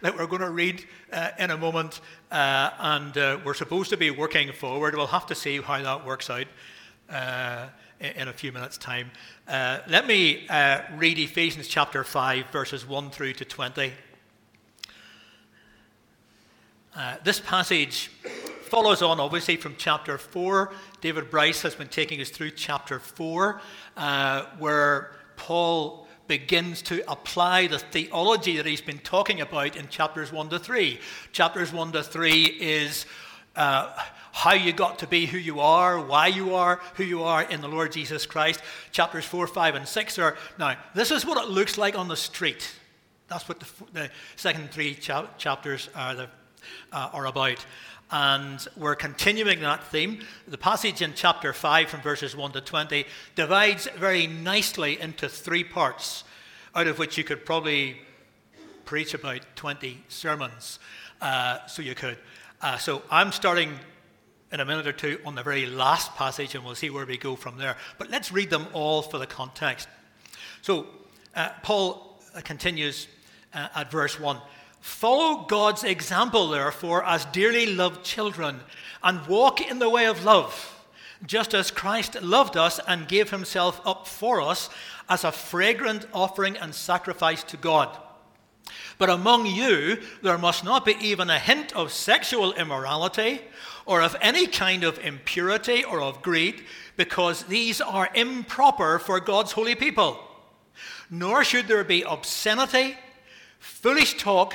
that we're going to read uh, in a moment, uh, and uh, we're supposed to be working forward. We'll have to see how that works out uh, in a few minutes' time. Uh, let me uh, read Ephesians chapter 5, verses 1 through to 20. this passage follows on, obviously, from chapter 4. David Bryce has been taking us through chapter 4, where Paul begins to apply the theology that he's been talking about in chapters 1 to 3. Chapters 1 to 3 is uh, how you got to be who you are, why you are who you are in the Lord Jesus Christ. Chapters 4, 5, and 6 are now, this is what it looks like on the street. That's what the, the second three cha- chapters are, the, uh, are about. And we're continuing that theme. The passage in chapter 5 from verses 1 to 20 divides very nicely into three parts, out of which you could probably preach about 20 sermons. Uh, so you could. Uh, so I'm starting in a minute or two on the very last passage, and we'll see where we go from there. But let's read them all for the context. So uh, Paul continues uh, at verse 1. Follow God's example, therefore, as dearly loved children, and walk in the way of love, just as Christ loved us and gave himself up for us as a fragrant offering and sacrifice to God. But among you, there must not be even a hint of sexual immorality, or of any kind of impurity or of greed, because these are improper for God's holy people. Nor should there be obscenity, foolish talk,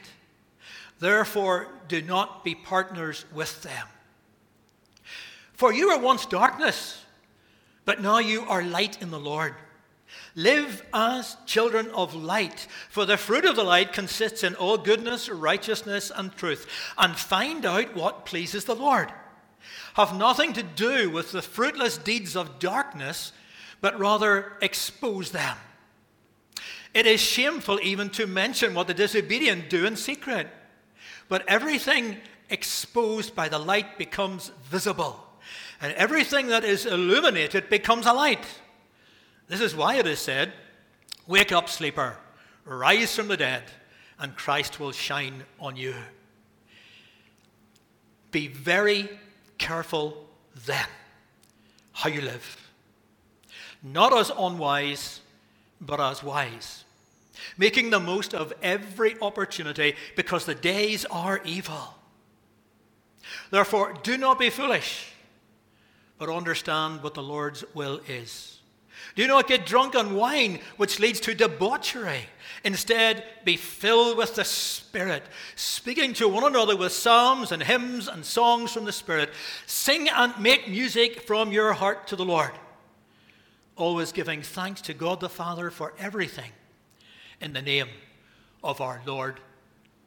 Therefore, do not be partners with them. For you were once darkness, but now you are light in the Lord. Live as children of light, for the fruit of the light consists in all goodness, righteousness, and truth. And find out what pleases the Lord. Have nothing to do with the fruitless deeds of darkness, but rather expose them. It is shameful even to mention what the disobedient do in secret. But everything exposed by the light becomes visible, and everything that is illuminated becomes a light. This is why it is said, Wake up, sleeper, rise from the dead, and Christ will shine on you. Be very careful then how you live, not as unwise, but as wise making the most of every opportunity because the days are evil. Therefore, do not be foolish, but understand what the Lord's will is. Do not get drunk on wine, which leads to debauchery. Instead, be filled with the Spirit, speaking to one another with psalms and hymns and songs from the Spirit. Sing and make music from your heart to the Lord, always giving thanks to God the Father for everything in the name of our Lord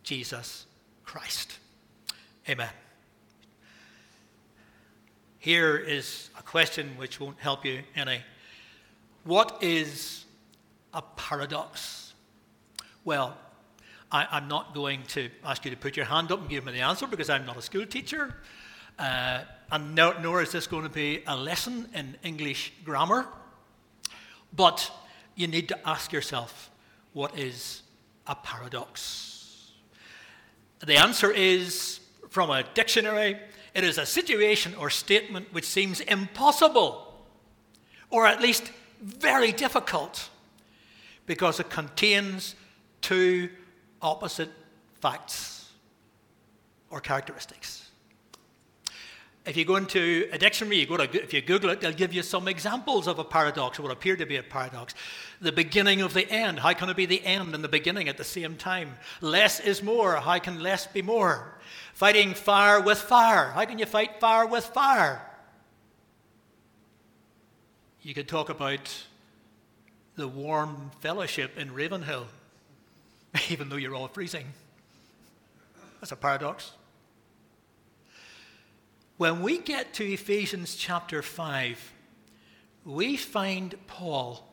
Jesus Christ. Amen. Here is a question which won't help you any. What is a paradox? Well, I, am not going to ask you to put your hand up and give me the answer because I'm not a school teacher. Uh, and no, nor is this going to be a lesson in English grammar. But you need to ask yourself what is a paradox? The answer is from a dictionary it is a situation or statement which seems impossible, or at least very difficult, because it contains two opposite facts or characteristics. If you go into a dictionary, you go to, if you Google it, they'll give you some examples of a paradox, or what appear to be a paradox. The beginning of the end. How can it be the end and the beginning at the same time? Less is more. How can less be more? Fighting fire with fire. How can you fight fire with fire? You could talk about the warm fellowship in Ravenhill, even though you're all freezing. That's a paradox. When we get to Ephesians chapter 5, we find Paul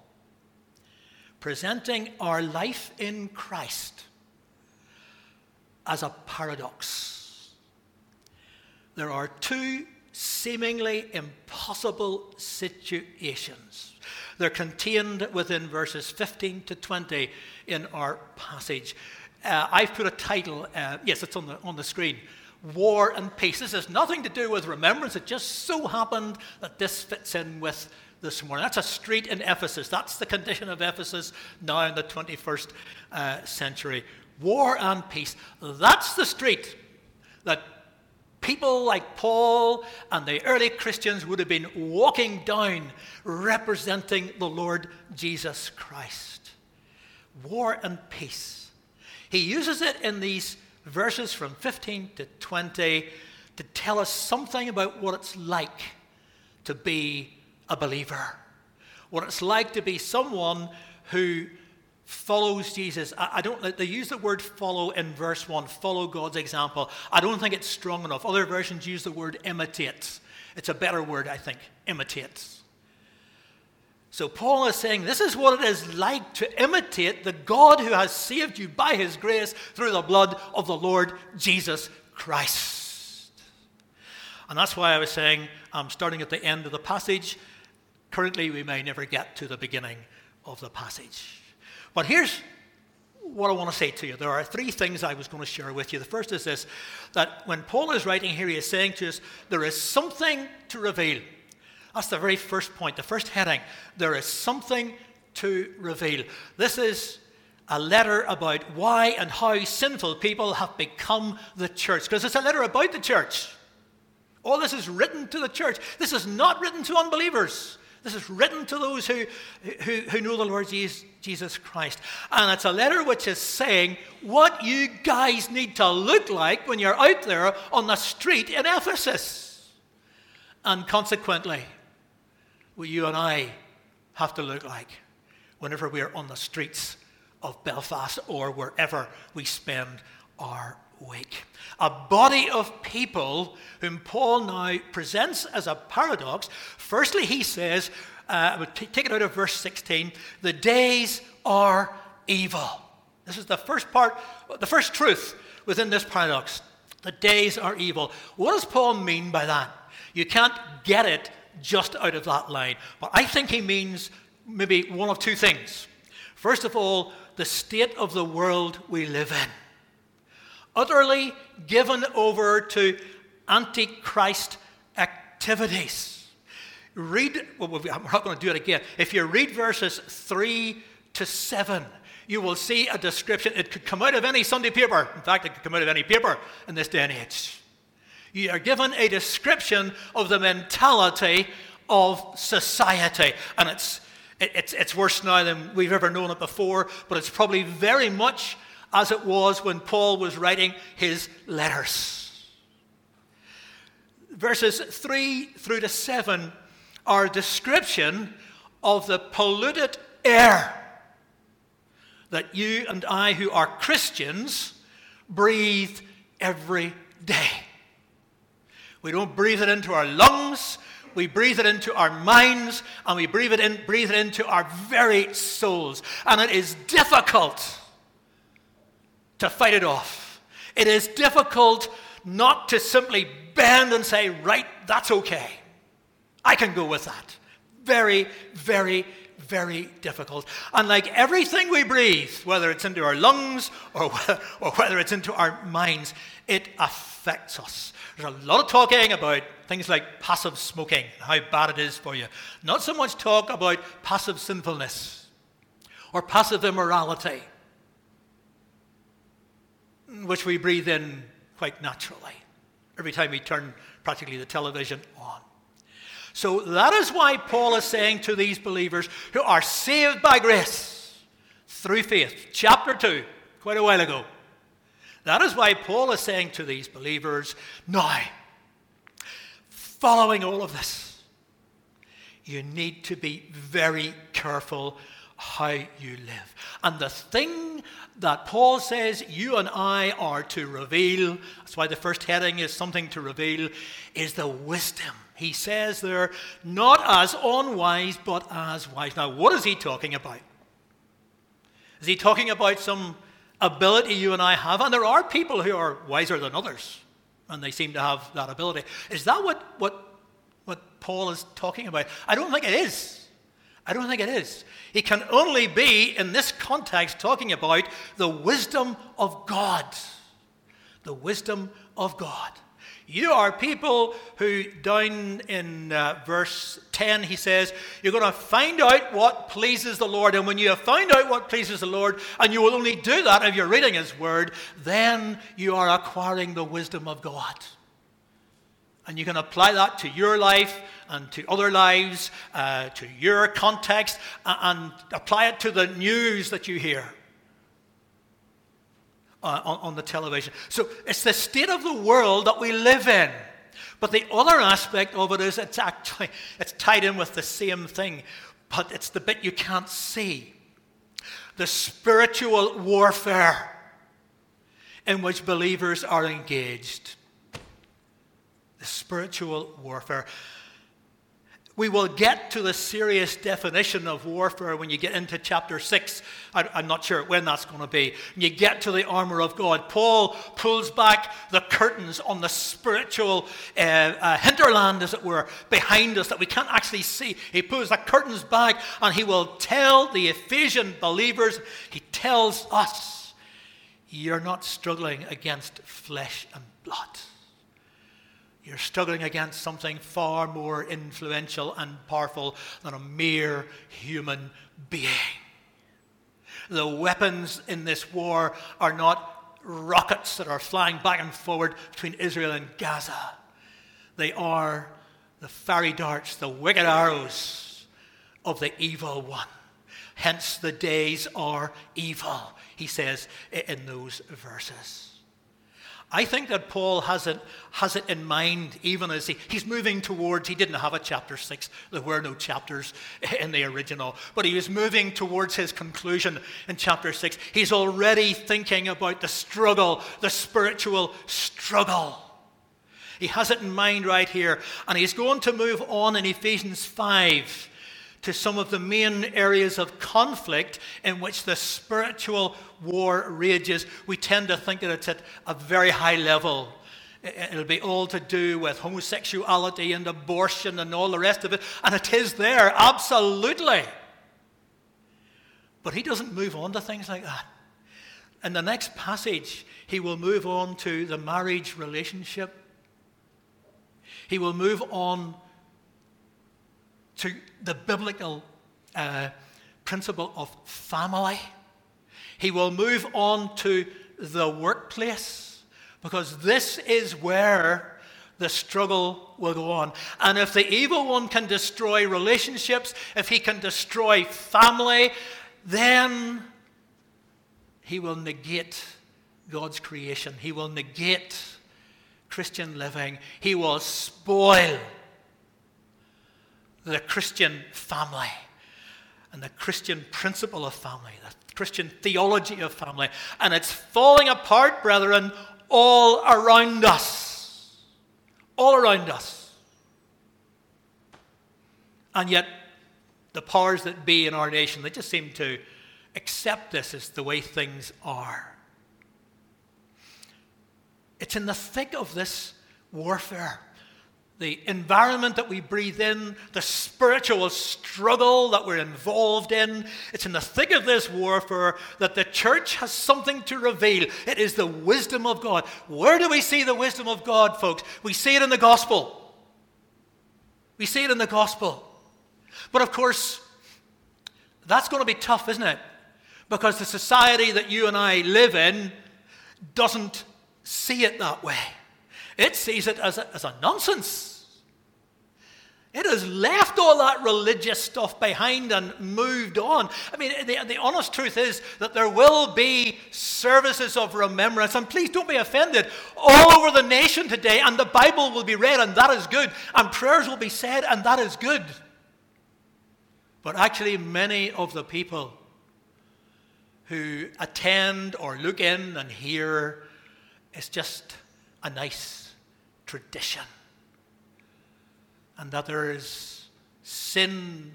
presenting our life in Christ as a paradox. There are two seemingly impossible situations. They're contained within verses 15 to 20 in our passage. Uh, I've put a title, uh, yes, it's on the, on the screen War and Peace. This has nothing to do with remembrance. It just so happened that this fits in with this morning. That's a street in Ephesus. That's the condition of Ephesus now in the 21st uh, century. War and peace. That's the street that people like Paul and the early Christians would have been walking down representing the Lord Jesus Christ. War and peace. He uses it in these verses from 15 to 20 to tell us something about what it's like to be a believer, what it's like to be someone who follows Jesus. I, don't, they use the word follow in verse 1, follow God's example. I don't think it's strong enough. Other versions use the word imitates. It's a better word, I think, imitates. So Paul is saying this is what it is like to imitate the God who has saved you by his grace through the blood of the Lord Jesus Christ. And that's why I was saying I'm starting at the end of the passage. Currently, we may never get to the beginning of the passage. But here's what I want to say to you. There are three things I was going to share with you. The first is this that when Paul is writing here, he is saying to us, there is something to reveal. That's the very first point, the first heading. There is something to reveal. This is a letter about why and how sinful people have become the church, because it's a letter about the church. All this is written to the church. This is not written to unbelievers. This is written to those who, who, who know the Lord Jesus, Jesus Christ. And it's a letter which is saying what you guys need to look like when you're out there on the street in Ephesus. And consequently, what you and I have to look like whenever we are on the streets of Belfast or wherever we spend our week. A body of people whom Paul now presents as a paradox. Firstly, he says, uh, take it out of verse 16, the days are evil. This is the first part, the first truth within this paradox. The days are evil. What does Paul mean by that? You can't get it just out of that line. But I think he means maybe one of two things. First of all, the state of the world we live in utterly given over to antichrist activities. Read, well, I'm not going to do it again. If you read verses 3 to 7, you will see a description. It could come out of any Sunday paper. In fact, it could come out of any paper in this day and age. You are given a description of the mentality of society. And it's, it's, it's worse now than we've ever known it before, but it's probably very much as it was when Paul was writing his letters. Verses 3 through to 7 are a description of the polluted air that you and I, who are Christians, breathe every day. We don't breathe it into our lungs, we breathe it into our minds, and we breathe it, in, breathe it into our very souls. And it is difficult to fight it off. It is difficult not to simply bend and say, right, that's okay. I can go with that. Very, very, very difficult. Unlike everything we breathe, whether it's into our lungs or whether, or whether it's into our minds, it affects us. There's a lot of talking about things like passive smoking, how bad it is for you. Not so much talk about passive sinfulness or passive immorality which we breathe in quite naturally every time we turn practically the television on. So that is why Paul is saying to these believers who are saved by grace through faith, chapter 2, quite a while ago. That is why Paul is saying to these believers, now, following all of this, you need to be very careful how you live. And the thing that Paul says you and I are to reveal, that's why the first heading is something to reveal, is the wisdom. He says there, not as unwise, but as wise. Now, what is he talking about? Is he talking about some ability you and I have? And there are people who are wiser than others, and they seem to have that ability. Is that what, what, what Paul is talking about? I don't think it is. I don't think it is. He can only be, in this context, talking about the wisdom of God. The wisdom of God. You are people who, down in uh, verse 10, he says, You're going to find out what pleases the Lord. And when you have found out what pleases the Lord, and you will only do that if you're reading His Word, then you are acquiring the wisdom of God. And you can apply that to your life and to other lives, uh, to your context, and apply it to the news that you hear. Uh, on, on the television. So it's the state of the world that we live in. But the other aspect of it is it's actually it's tied in with the same thing, but it's the bit you can't see. The spiritual warfare in which believers are engaged. The spiritual warfare we will get to the serious definition of warfare when you get into chapter 6. I, am not sure when that's going to be. When you get to the armor of God, Paul pulls back the curtains on the spiritual uh, uh, hinterland, as it were, behind us that we can't actually see. He pulls the curtains back and he will tell the Ephesian believers, he tells us, you're not struggling against flesh and blood. Struggling against something far more influential and powerful than a mere human being. The weapons in this war are not rockets that are flying back and forward between Israel and Gaza. They are the fiery darts, the wicked arrows of the evil one. Hence, the days are evil, he says in those verses. I think that Paul has it, has it in mind even as he, he's moving towards, he didn't have a chapter 6, there were no chapters in the original, but he was moving towards his conclusion in chapter 6. He's already thinking about the struggle, the spiritual struggle. He has it in mind right here, and he's going to move on in Ephesians 5 to some of the main areas of conflict in which the spiritual war rages, we tend to think that it's at a very high level. It'll be all to do with homosexuality and abortion and all the rest of it. And it is there, absolutely. But he doesn't move on to things like that. In the next passage, he will move on to the marriage relationship. He will move on to the biblical uh, principle of family. He will move on to the workplace because this is where the struggle will go on. And if the evil one can destroy relationships, if he can destroy family, then he will negate God's creation. He will negate Christian living. He will spoil the Christian family and the Christian principle of family, the Christian theology of family. And it's falling apart, brethren, all around us. All around us. And yet, the powers that be in our nation, they just seem to accept this as the way things are. It's in the thick of this warfare the environment that we breathe in, the spiritual struggle that we're involved in. It's in the thick of this warfare that the church has something to reveal. It is the wisdom of God. Where do we see the wisdom of God, folks? We see it in the gospel. We see it in the gospel. But of course, that's going to be tough, isn't it? Because the society that you and I live in doesn't see it that way. It sees it as a, as a nonsense. It has left all that religious stuff behind and moved on. I mean, the, the, honest truth is that there will be services of remembrance, and please don't be offended, all over the nation today, and the Bible will be read, and that is good, and prayers will be said, and that is good. But actually, many of the people who attend or look in and hear is just a nice tradition. And that there is sin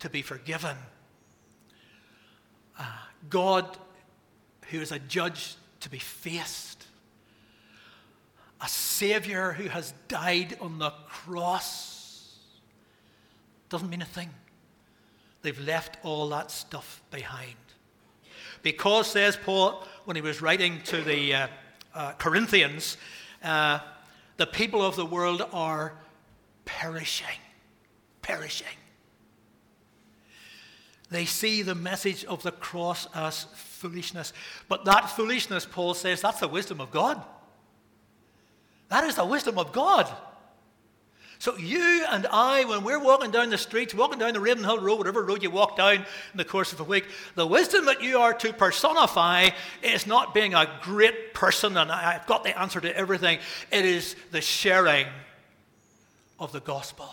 to be forgiven. Uh, God, who is a judge to be faced. A Savior who has died on the cross. Doesn't mean a thing. They've left all that stuff behind. Because, says Paul, when he was writing to the uh, uh, Corinthians, uh, the people of the world are perishing. Perishing. They see the message of the cross as foolishness. But that foolishness, Paul says, that's the wisdom of God. That is the wisdom of God. So you and I, when we're walking down the streets, walking down the Ravenhill Road, whatever road you walk down in the course of a week, the wisdom that you are to personify is not being a great person and I've got the answer to everything. It is the sharing of the gospel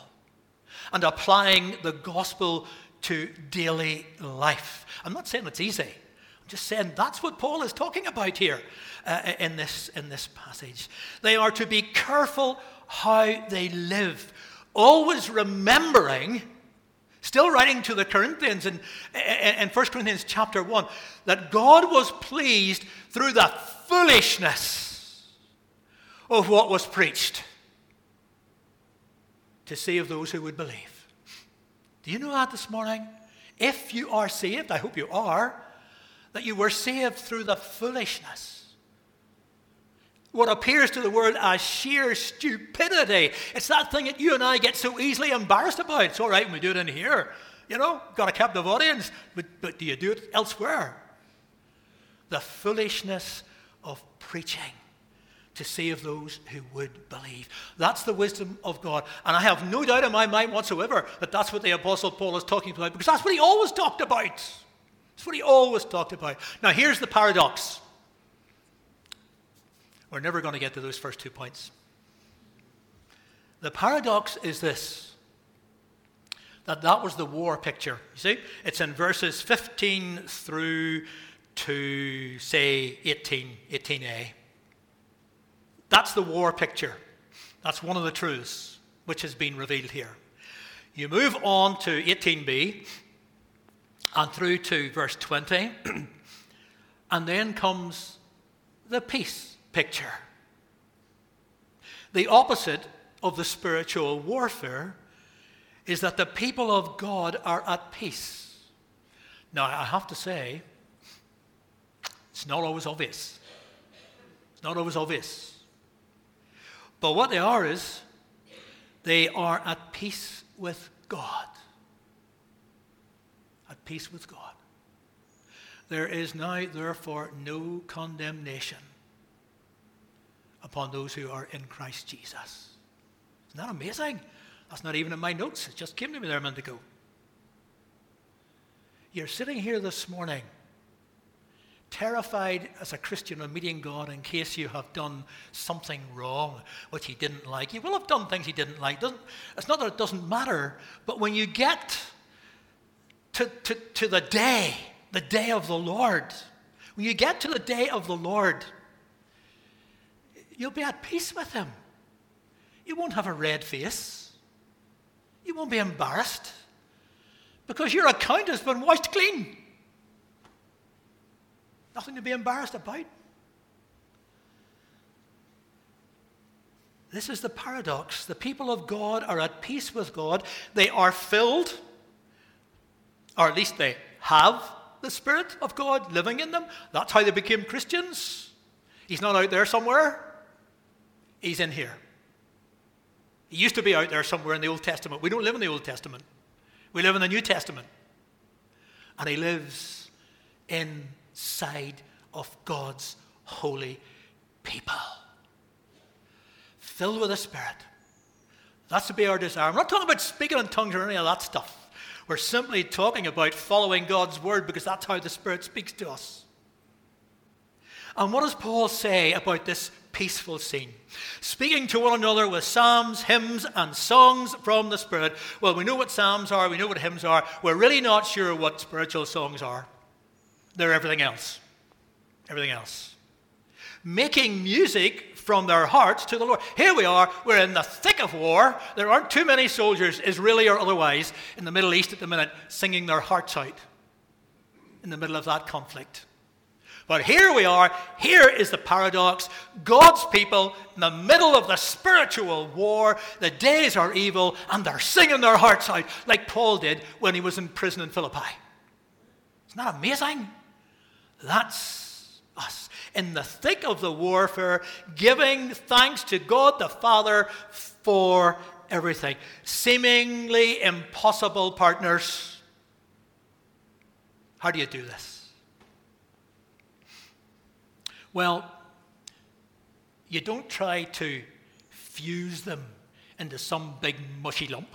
and applying the gospel to daily life. I'm not saying it's easy. I'm just saying that's what Paul is talking about here uh, in, this, in this passage. They are to be careful how they live, always remembering, still writing to the Corinthians in, in 1 Corinthians chapter 1, that God was pleased through the foolishness of what was preached to save those who would believe. Do you know that this morning? If you are saved, I hope you are, that you were saved through the foolishness what appears to the world as sheer stupidity. It's that thing that you and I get so easily embarrassed about. It's all right when we do it in here, you know, got a captive audience, but, but do you do it elsewhere? The foolishness of preaching to save those who would believe. That's the wisdom of God. And I have no doubt in my mind whatsoever that that's what the Apostle Paul is talking about, because that's what he always talked about. That's what he always talked about. Now, here's the paradox. We're never going to get to those first two points. The paradox is this that that was the war picture. You see, it's in verses 15 through to say 18, 18a. That's the war picture. That's one of the truths which has been revealed here. You move on to 18b and through to verse 20, and then comes the peace picture. The opposite of the spiritual warfare is that the people of God are at peace. Now, I have to say, it's not always obvious. It's not always obvious. But what they are is, they are at peace with God. At peace with God. There is now, therefore, no condemnation upon those who are in Christ Jesus. Isn't that amazing? That's not even in my notes. It just came to me there a minute ago. You're sitting here this morning, terrified as a Christian of meeting God in case you have done something wrong, which He didn't like. You will have done things He didn't like. Doesn't, it's not that it doesn't matter, but when you get to, to, to the day, the day of the Lord, when you get to the day of the Lord, You'll be at peace with him. You won't have a red face. You won't be embarrassed because your account has been washed clean. Nothing to be embarrassed about. This is the paradox. The people of God are at peace with God. They are filled, or at least they have the Spirit of God living in them. That's how they became Christians. He's not out there somewhere. He's in here. He used to be out there somewhere in the Old Testament. We don't live in the Old Testament, we live in the New Testament. And he lives inside of God's holy people, filled with the Spirit. That's to be our desire. I'm not talking about speaking in tongues or any of that stuff. We're simply talking about following God's word because that's how the Spirit speaks to us. And what does Paul say about this peaceful scene. Speaking to one another with psalms, hymns, and songs from the Spirit. Well, we know what psalms are, we know what hymns are. We're really not sure what spiritual songs are. They're everything else. Everything else. Making music from their hearts to the Lord. Here we are, we're in the thick of war. There aren't too many soldiers, Israeli or otherwise, in the Middle East at the minute, singing their hearts out in the middle of that conflict. But here we are. Here is the paradox. God's people, in the middle of the spiritual war, the days are evil, and they're singing their hearts out like Paul did when he was in prison in Philippi. Isn't that amazing? That's us. In the thick of the warfare, giving thanks to God the Father for everything. Seemingly impossible partners. How do you do this? Well, you don't try to fuse them into some big mushy lump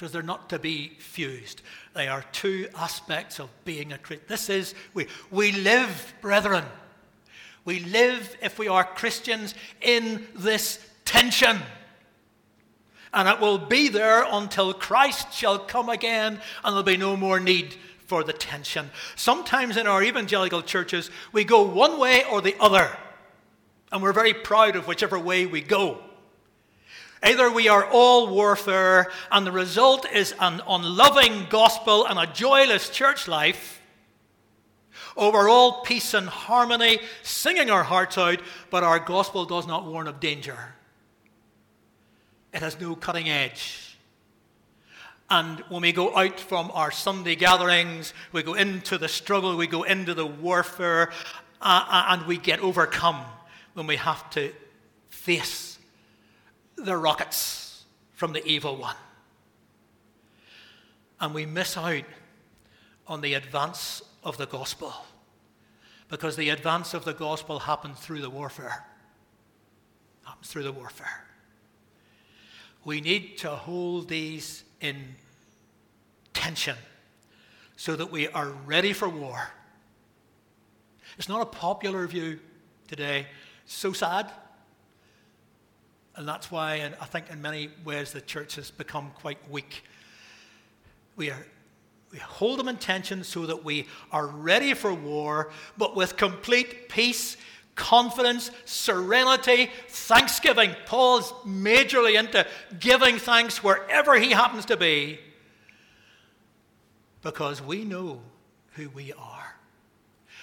because they're not to be fused. They are two aspects of being a Christian. This is, we, we live, brethren. We live, if we are Christians, in this tension. And it will be there until Christ shall come again, and there'll be no more need for the tension. Sometimes in our evangelical churches, we go one way or the other, and we're very proud of whichever way we go. Either we are all warfare, and the result is an unloving gospel and a joyless church life, or we're all peace and harmony, singing our hearts out, but our gospel does not warn of danger. It has no cutting edge. And when we go out from our Sunday gatherings, we go into the struggle, we go into the warfare, uh, uh, and we get overcome when we have to face the rockets from the evil one. And we miss out on the advance of the gospel because the advance of the gospel happens through the warfare. Happens through the warfare. We need to hold these in tension so that we are ready for war. It's not a popular view today. so sad. And that's why I think in many ways the church has become quite weak. We, are, we hold them in tension so that we are ready for war, but with complete peace confidence, serenity, thanksgiving. Paul's majorly into giving thanks wherever he happens to be because we know who we are.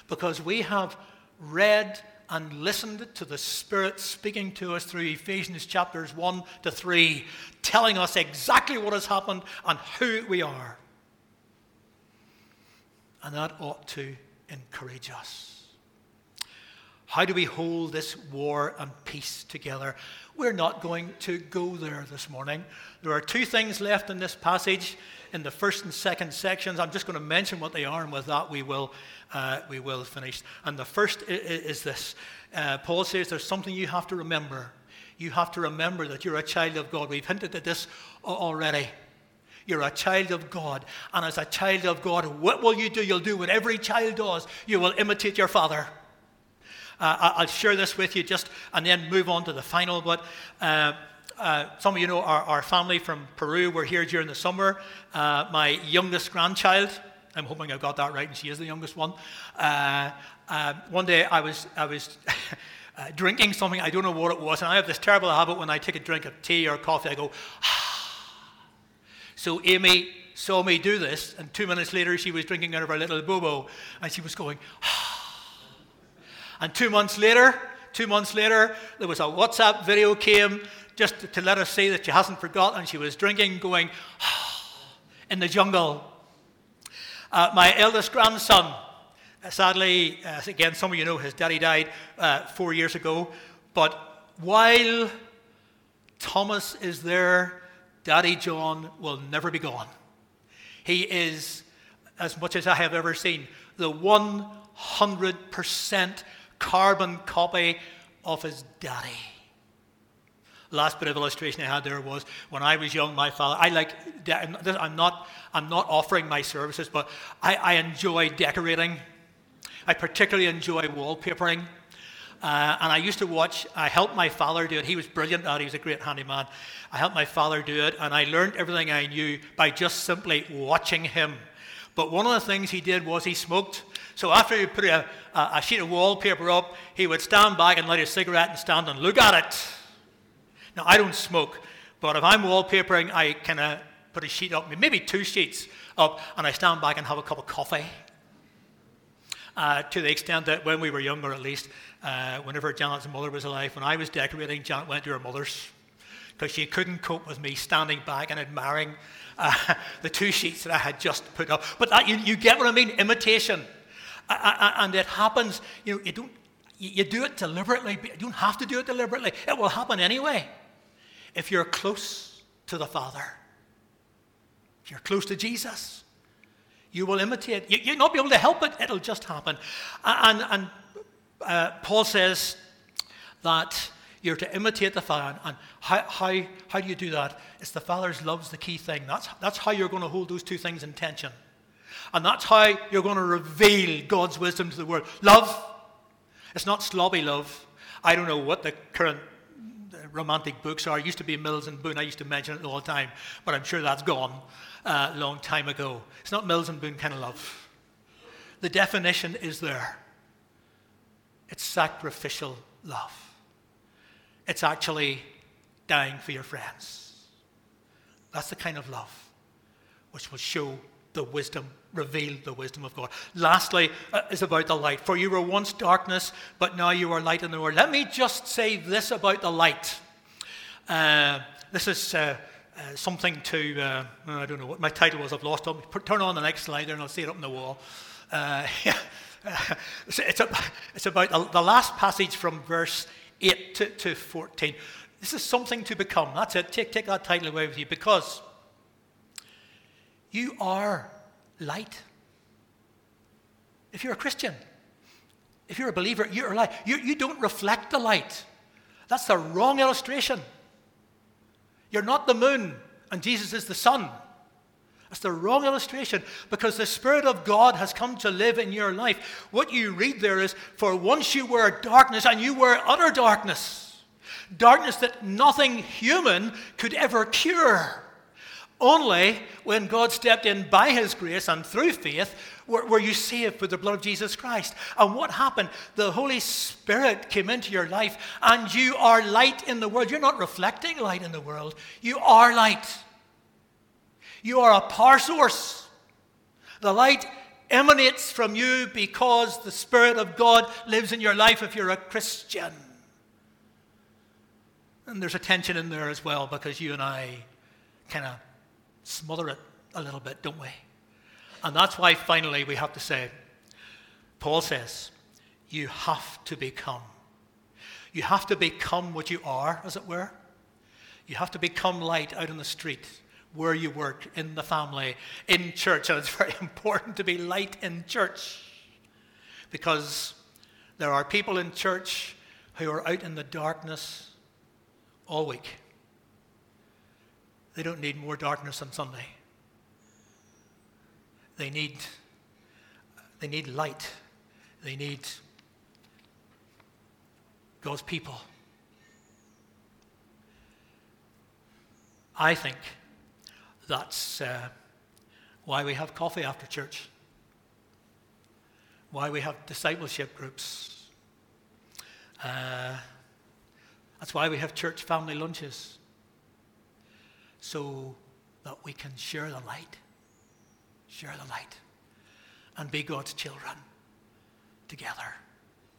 Because we have read and listened to the Spirit speaking to us through Ephesians chapters 1 to 3, telling us exactly what has happened and who we are. And that ought to encourage us. How do we hold this war and peace together? We're not going to go there this morning. There are two things left in this passage in the first and second sections. I'm just going to mention what they are, and with that we will, uh, we will finish. And the first is, is this uh, Paul says there's something you have to remember. You have to remember that you're a child of God. We've hinted at this already. You're a child of God. And as a child of God, what will you do? You'll do what every child does. You will imitate your father. Uh, I'll share this with you just and then move on to the final. But uh, uh, some of you know our, our, family from Peru were here during the summer. Uh, my youngest grandchild, I'm hoping I got that right, and she is the youngest one. Uh, uh, one day I was, I was drinking something, I don't know what it was, and I have this terrible habit when I take a drink of tea or coffee, I go, so Amy saw me do this, and two minutes later she was drinking out of her little bobo, and she was going, And two months later, two months later, there was a WhatsApp video came just to let us see that she hasn't forgotten. She was drinking, going in the jungle. Uh, my eldest grandson, uh, sadly, uh, again, some of you know his daddy died uh, four years ago. But while Thomas is there, Daddy John will never be gone. He is, as much as I have ever seen, the 100% carbon copy of his daddy. Last bit of illustration I had there was when I was young, my father, I like, I'm not, I'm not offering my services, but I, I enjoy decorating. I particularly enjoy wallpapering. Uh, and I used to watch, I helped my father do it. He was brilliant at it, he was a great handyman. I helped my father do it, and I learned everything I knew by just simply watching him. But one of the things he did was he smoked. So after he put a, a sheet of wallpaper up, he would stand back and light a cigarette and stand and look at it. Now, I don't smoke, but if I'm wallpapering, I kind of put a sheet up, maybe two sheets up, and I stand back and have a cup of coffee. Uh, to the extent that when we were younger, at least, uh, whenever Janet's mother was alive, when I was decorating, Janet went to her mother's because she couldn't cope with me standing back and admiring uh, the two sheets that I had just put up. But that, you, you get what I mean? Imitation. and it happens, you know, you don't, you do it deliberately, but you don't have to do it deliberately. It will happen anyway if you're close to the Father. If you're close to Jesus, you will imitate. You, will not be able to help it, it'll just happen. And, and uh, Paul says that you're to imitate the Father. And how, how, how do you do that? It's the Father's love's the key thing. That's, that's how you're going to hold those two things in tension. And that's how you're going to reveal God's wisdom to the world. Love. It's not slobby love. I don't know what the current romantic books are. It used to be Mills and Boon. I used to mention it all the time, but I'm sure that's gone a uh, long time ago. It's not Mills and Boon kind of love. The definition is there it's sacrificial love. It's actually dying for your friends. That's the kind of love which will show the wisdom, reveal the wisdom of God. Lastly, uh, is about the light. For you were once darkness, but now you are light in the world. Let me just say this about the light. Uh, this is uh, uh, something to, uh, I don't know what my title was, I've lost it. Turn on the next slide there and I'll see it up on the wall. Uh, it's, a, it's, about the last passage from verse 8 to, to 14. This is something to become. That's it. Take, take that title away with you because you are light. If you're a Christian, if you're a believer, you're light. You, you don't reflect the light. That's the wrong illustration. You're not the moon, and Jesus is the sun. That's the wrong illustration because the Spirit of God has come to live in your life. What you read there is, For once you were darkness, and you were utter darkness. Darkness that nothing human could ever cure. Only when God stepped in by His grace and through faith were, were you saved with the blood of Jesus Christ. And what happened? The Holy Spirit came into your life, and you are light in the world. You're not reflecting light in the world, you are light. You are a power source. The light emanates from you because the Spirit of God lives in your life if you're a Christian. And there's a tension in there as well because you and I kind of smother it a little bit, don't we? And that's why finally we have to say, Paul says, you have to become. You have to become what you are, as it were. You have to become light out in the street, where you work, in the family, in church. And it's very important to be light in church because there are people in church who are out in the darkness all week. They don't need more darkness on Sunday. They need, they need light. They need God's people. I think that's uh, why we have coffee after church, why we have discipleship groups. Uh, that's why we have church family lunches so that we can share the light, share the light, and be God's children together.